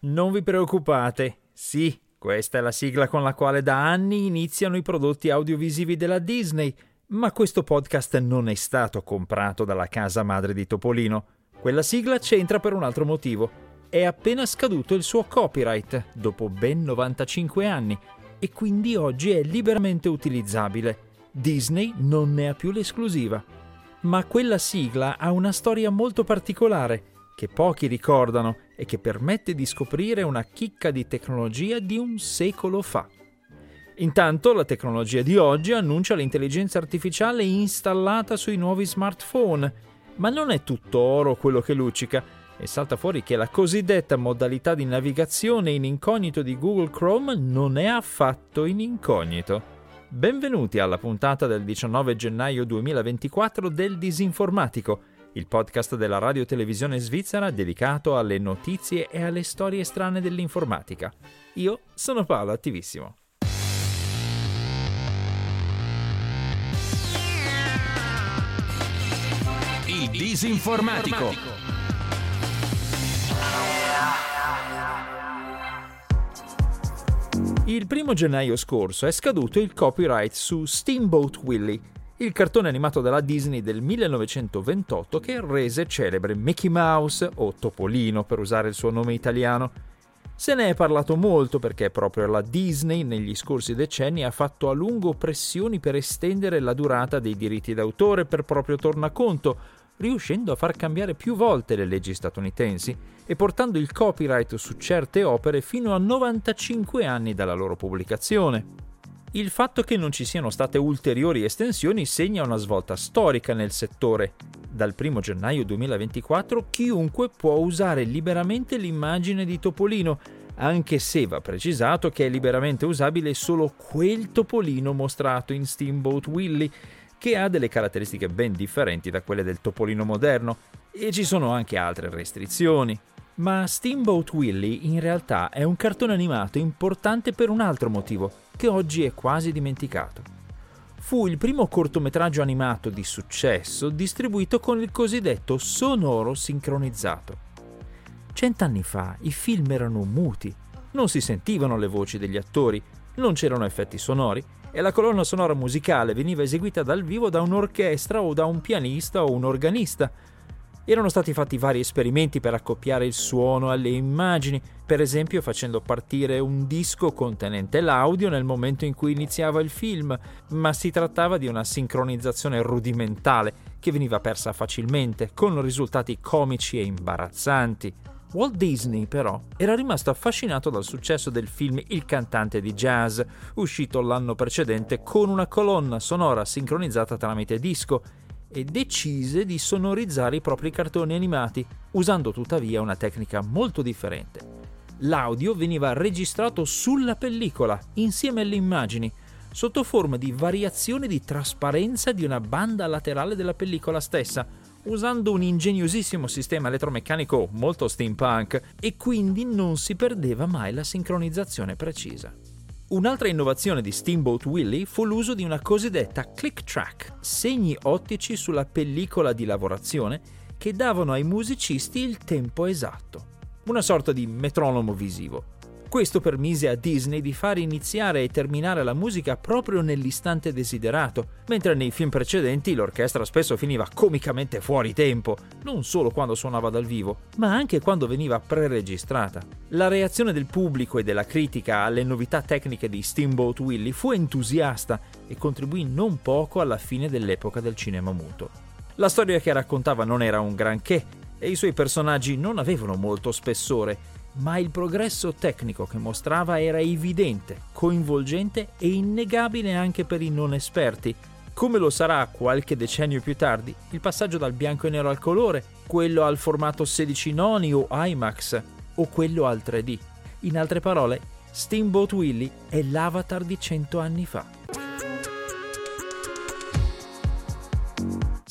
Non vi preoccupate, sì, questa è la sigla con la quale da anni iniziano i prodotti audiovisivi della Disney, ma questo podcast non è stato comprato dalla casa madre di Topolino. Quella sigla c'entra per un altro motivo. È appena scaduto il suo copyright, dopo ben 95 anni, e quindi oggi è liberamente utilizzabile. Disney non ne ha più l'esclusiva. Ma quella sigla ha una storia molto particolare che pochi ricordano e che permette di scoprire una chicca di tecnologia di un secolo fa. Intanto la tecnologia di oggi annuncia l'intelligenza artificiale installata sui nuovi smartphone, ma non è tutto oro quello che luccica e salta fuori che la cosiddetta modalità di navigazione in incognito di Google Chrome non è affatto in incognito. Benvenuti alla puntata del 19 gennaio 2024 del Disinformatico il podcast della radio televisione svizzera dedicato alle notizie e alle storie strane dell'informatica. Io sono Paolo Attivissimo. Il disinformatico. Il primo gennaio scorso è scaduto il copyright su Steamboat Willie, il cartone animato dalla Disney del 1928 che rese celebre Mickey Mouse o Topolino per usare il suo nome italiano. Se ne è parlato molto perché proprio la Disney negli scorsi decenni ha fatto a lungo pressioni per estendere la durata dei diritti d'autore per proprio tornaconto, riuscendo a far cambiare più volte le leggi statunitensi e portando il copyright su certe opere fino a 95 anni dalla loro pubblicazione. Il fatto che non ci siano state ulteriori estensioni segna una svolta storica nel settore. Dal 1 gennaio 2024 chiunque può usare liberamente l'immagine di Topolino, anche se va precisato che è liberamente usabile solo quel Topolino mostrato in Steamboat Willie, che ha delle caratteristiche ben differenti da quelle del Topolino moderno, e ci sono anche altre restrizioni. Ma Steamboat Willie in realtà è un cartone animato importante per un altro motivo, che oggi è quasi dimenticato. Fu il primo cortometraggio animato di successo distribuito con il cosiddetto sonoro sincronizzato. Cent'anni fa i film erano muti, non si sentivano le voci degli attori, non c'erano effetti sonori e la colonna sonora musicale veniva eseguita dal vivo da un'orchestra o da un pianista o un organista, erano stati fatti vari esperimenti per accoppiare il suono alle immagini, per esempio facendo partire un disco contenente l'audio nel momento in cui iniziava il film, ma si trattava di una sincronizzazione rudimentale che veniva persa facilmente, con risultati comici e imbarazzanti. Walt Disney però era rimasto affascinato dal successo del film Il cantante di jazz, uscito l'anno precedente con una colonna sonora sincronizzata tramite disco e decise di sonorizzare i propri cartoni animati, usando tuttavia una tecnica molto differente. L'audio veniva registrato sulla pellicola, insieme alle immagini, sotto forma di variazione di trasparenza di una banda laterale della pellicola stessa, usando un ingegnosissimo sistema elettromeccanico molto steampunk e quindi non si perdeva mai la sincronizzazione precisa. Un'altra innovazione di Steamboat Willie fu l'uso di una cosiddetta click track, segni ottici sulla pellicola di lavorazione che davano ai musicisti il tempo esatto, una sorta di metronomo visivo. Questo permise a Disney di far iniziare e terminare la musica proprio nell'istante desiderato, mentre nei film precedenti l'orchestra spesso finiva comicamente fuori tempo, non solo quando suonava dal vivo, ma anche quando veniva preregistrata. La reazione del pubblico e della critica alle novità tecniche di Steamboat Willie fu entusiasta e contribuì non poco alla fine dell'epoca del cinema muto. La storia che raccontava non era un granché e i suoi personaggi non avevano molto spessore, ma il progresso tecnico che mostrava era evidente, coinvolgente e innegabile anche per i non esperti, come lo sarà qualche decennio più tardi il passaggio dal bianco e nero al colore, quello al formato 16 noni o IMAX o quello al 3D. In altre parole, Steamboat Willie è l'avatar di 100 anni fa.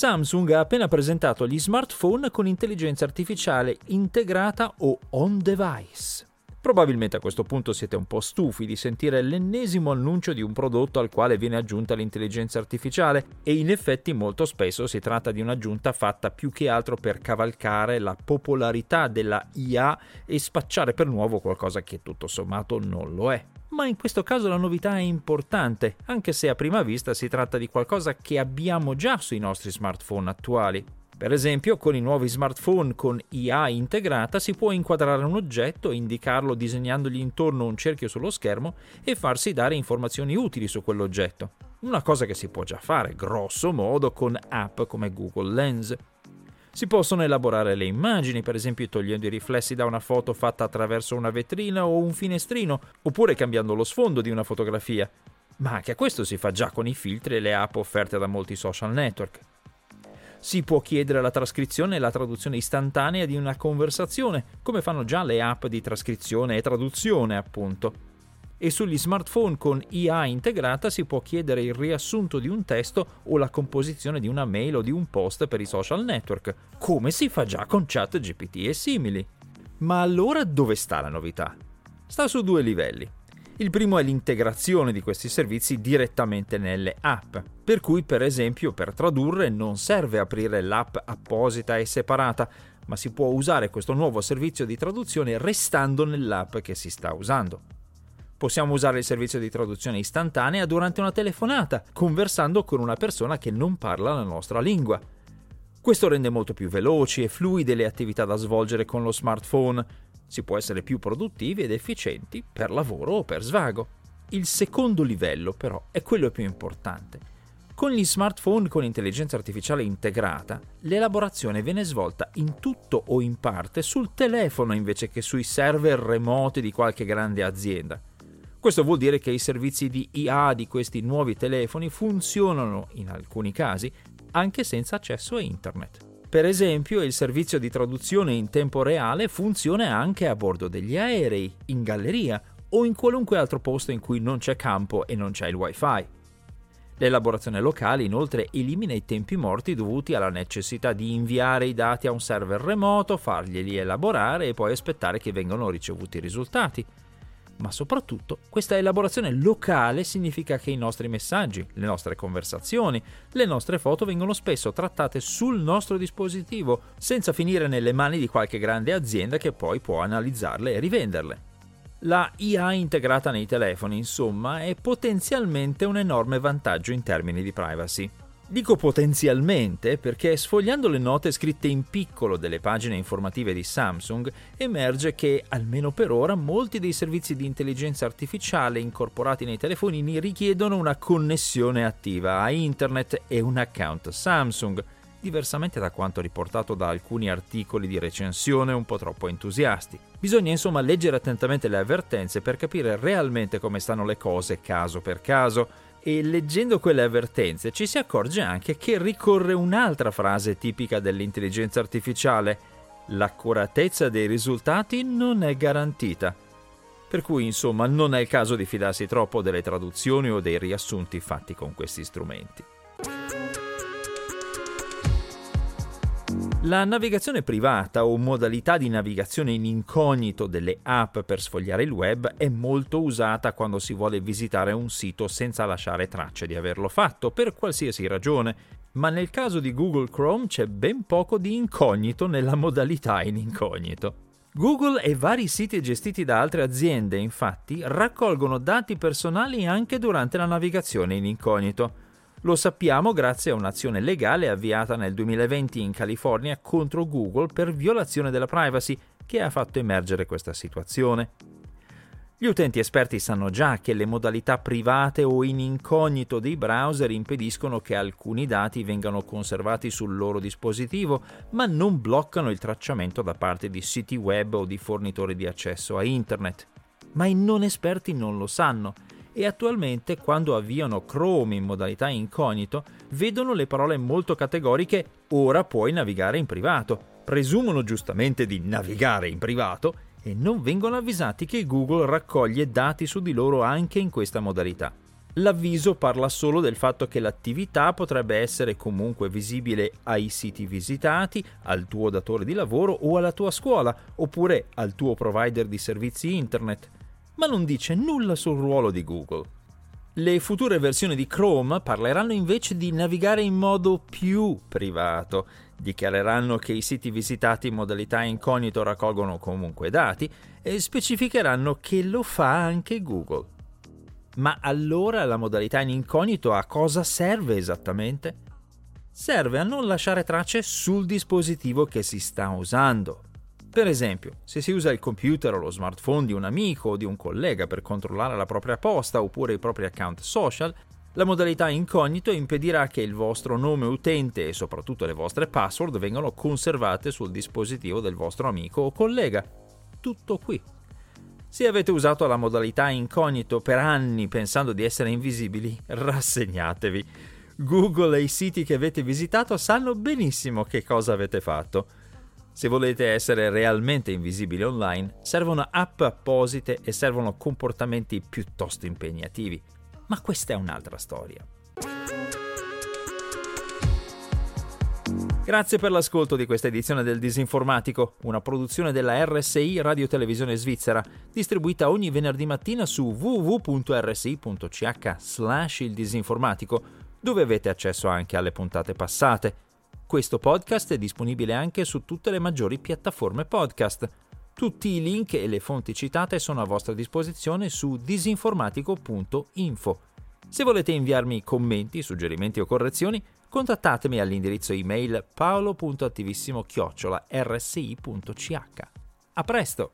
Samsung ha appena presentato gli smartphone con intelligenza artificiale integrata o on device. Probabilmente a questo punto siete un po' stufi di sentire l'ennesimo annuncio di un prodotto al quale viene aggiunta l'intelligenza artificiale e in effetti molto spesso si tratta di un'aggiunta fatta più che altro per cavalcare la popolarità della IA e spacciare per nuovo qualcosa che tutto sommato non lo è. Ma in questo caso la novità è importante, anche se a prima vista si tratta di qualcosa che abbiamo già sui nostri smartphone attuali. Per esempio, con i nuovi smartphone con IA integrata si può inquadrare un oggetto, indicarlo disegnandogli intorno un cerchio sullo schermo e farsi dare informazioni utili su quell'oggetto. Una cosa che si può già fare, grosso modo, con app come Google Lens. Si possono elaborare le immagini, per esempio togliendo i riflessi da una foto fatta attraverso una vetrina o un finestrino, oppure cambiando lo sfondo di una fotografia. Ma anche questo si fa già con i filtri e le app offerte da molti social network si può chiedere la trascrizione e la traduzione istantanea di una conversazione, come fanno già le app di trascrizione e traduzione, appunto. E sugli smartphone con IA integrata si può chiedere il riassunto di un testo o la composizione di una mail o di un post per i social network, come si fa già con ChatGPT e simili. Ma allora dove sta la novità? Sta su due livelli. Il primo è l'integrazione di questi servizi direttamente nelle app, per cui per esempio per tradurre non serve aprire l'app apposita e separata, ma si può usare questo nuovo servizio di traduzione restando nell'app che si sta usando. Possiamo usare il servizio di traduzione istantanea durante una telefonata, conversando con una persona che non parla la nostra lingua. Questo rende molto più veloci e fluide le attività da svolgere con lo smartphone, si può essere più produttivi ed efficienti per lavoro o per svago. Il secondo livello però è quello più importante. Con gli smartphone con intelligenza artificiale integrata, l'elaborazione viene svolta in tutto o in parte sul telefono invece che sui server remoti di qualche grande azienda. Questo vuol dire che i servizi di IA di questi nuovi telefoni funzionano, in alcuni casi, anche senza accesso a internet. Per esempio, il servizio di traduzione in tempo reale funziona anche a bordo degli aerei, in galleria o in qualunque altro posto in cui non c'è campo e non c'è il wifi. L'elaborazione locale inoltre elimina i tempi morti dovuti alla necessità di inviare i dati a un server remoto, farglieli elaborare e poi aspettare che vengano ricevuti i risultati ma soprattutto questa elaborazione locale significa che i nostri messaggi, le nostre conversazioni, le nostre foto vengono spesso trattate sul nostro dispositivo, senza finire nelle mani di qualche grande azienda che poi può analizzarle e rivenderle. La IA integrata nei telefoni, insomma, è potenzialmente un enorme vantaggio in termini di privacy. Dico potenzialmente perché sfogliando le note scritte in piccolo delle pagine informative di Samsung emerge che, almeno per ora, molti dei servizi di intelligenza artificiale incorporati nei telefonini richiedono una connessione attiva a internet e un account Samsung, diversamente da quanto riportato da alcuni articoli di recensione un po' troppo entusiasti. Bisogna insomma leggere attentamente le avvertenze per capire realmente come stanno le cose caso per caso e leggendo quelle avvertenze ci si accorge anche che ricorre un'altra frase tipica dell'intelligenza artificiale. L'accuratezza dei risultati non è garantita. Per cui insomma non è il caso di fidarsi troppo delle traduzioni o dei riassunti fatti con questi strumenti. La navigazione privata o modalità di navigazione in incognito delle app per sfogliare il web è molto usata quando si vuole visitare un sito senza lasciare tracce di averlo fatto, per qualsiasi ragione, ma nel caso di Google Chrome c'è ben poco di incognito nella modalità in incognito. Google e vari siti gestiti da altre aziende, infatti, raccolgono dati personali anche durante la navigazione in incognito. Lo sappiamo grazie a un'azione legale avviata nel 2020 in California contro Google per violazione della privacy che ha fatto emergere questa situazione. Gli utenti esperti sanno già che le modalità private o in incognito dei browser impediscono che alcuni dati vengano conservati sul loro dispositivo, ma non bloccano il tracciamento da parte di siti web o di fornitori di accesso a Internet. Ma i non esperti non lo sanno e attualmente quando avviano Chrome in modalità incognito vedono le parole molto categoriche ora puoi navigare in privato, presumono giustamente di navigare in privato e non vengono avvisati che Google raccoglie dati su di loro anche in questa modalità. L'avviso parla solo del fatto che l'attività potrebbe essere comunque visibile ai siti visitati, al tuo datore di lavoro o alla tua scuola, oppure al tuo provider di servizi internet, ma non dice nulla sul ruolo di Google. Le future versioni di Chrome parleranno invece di navigare in modo più privato, dichiareranno che i siti visitati in modalità incognito raccolgono comunque dati e specificheranno che lo fa anche Google. Ma allora la modalità in incognito a cosa serve esattamente? Serve a non lasciare tracce sul dispositivo che si sta usando. Per esempio, se si usa il computer o lo smartphone di un amico o di un collega per controllare la propria posta oppure i propri account social, la modalità incognito impedirà che il vostro nome utente e soprattutto le vostre password vengano conservate sul dispositivo del vostro amico o collega. Tutto qui. Se avete usato la modalità incognito per anni pensando di essere invisibili, rassegnatevi. Google e i siti che avete visitato sanno benissimo che cosa avete fatto. Se volete essere realmente invisibili online, servono app apposite e servono comportamenti piuttosto impegnativi. Ma questa è un'altra storia. Grazie per l'ascolto di questa edizione del Disinformatico, una produzione della RSI Radio Televisione Svizzera, distribuita ogni venerdì mattina su www.rsi.ch slash il disinformatico, dove avete accesso anche alle puntate passate. Questo podcast è disponibile anche su tutte le maggiori piattaforme podcast. Tutti i link e le fonti citate sono a vostra disposizione su disinformatico.info. Se volete inviarmi commenti, suggerimenti o correzioni, contattatemi all'indirizzo email paolo.attivissimo-rsi.ch. A presto!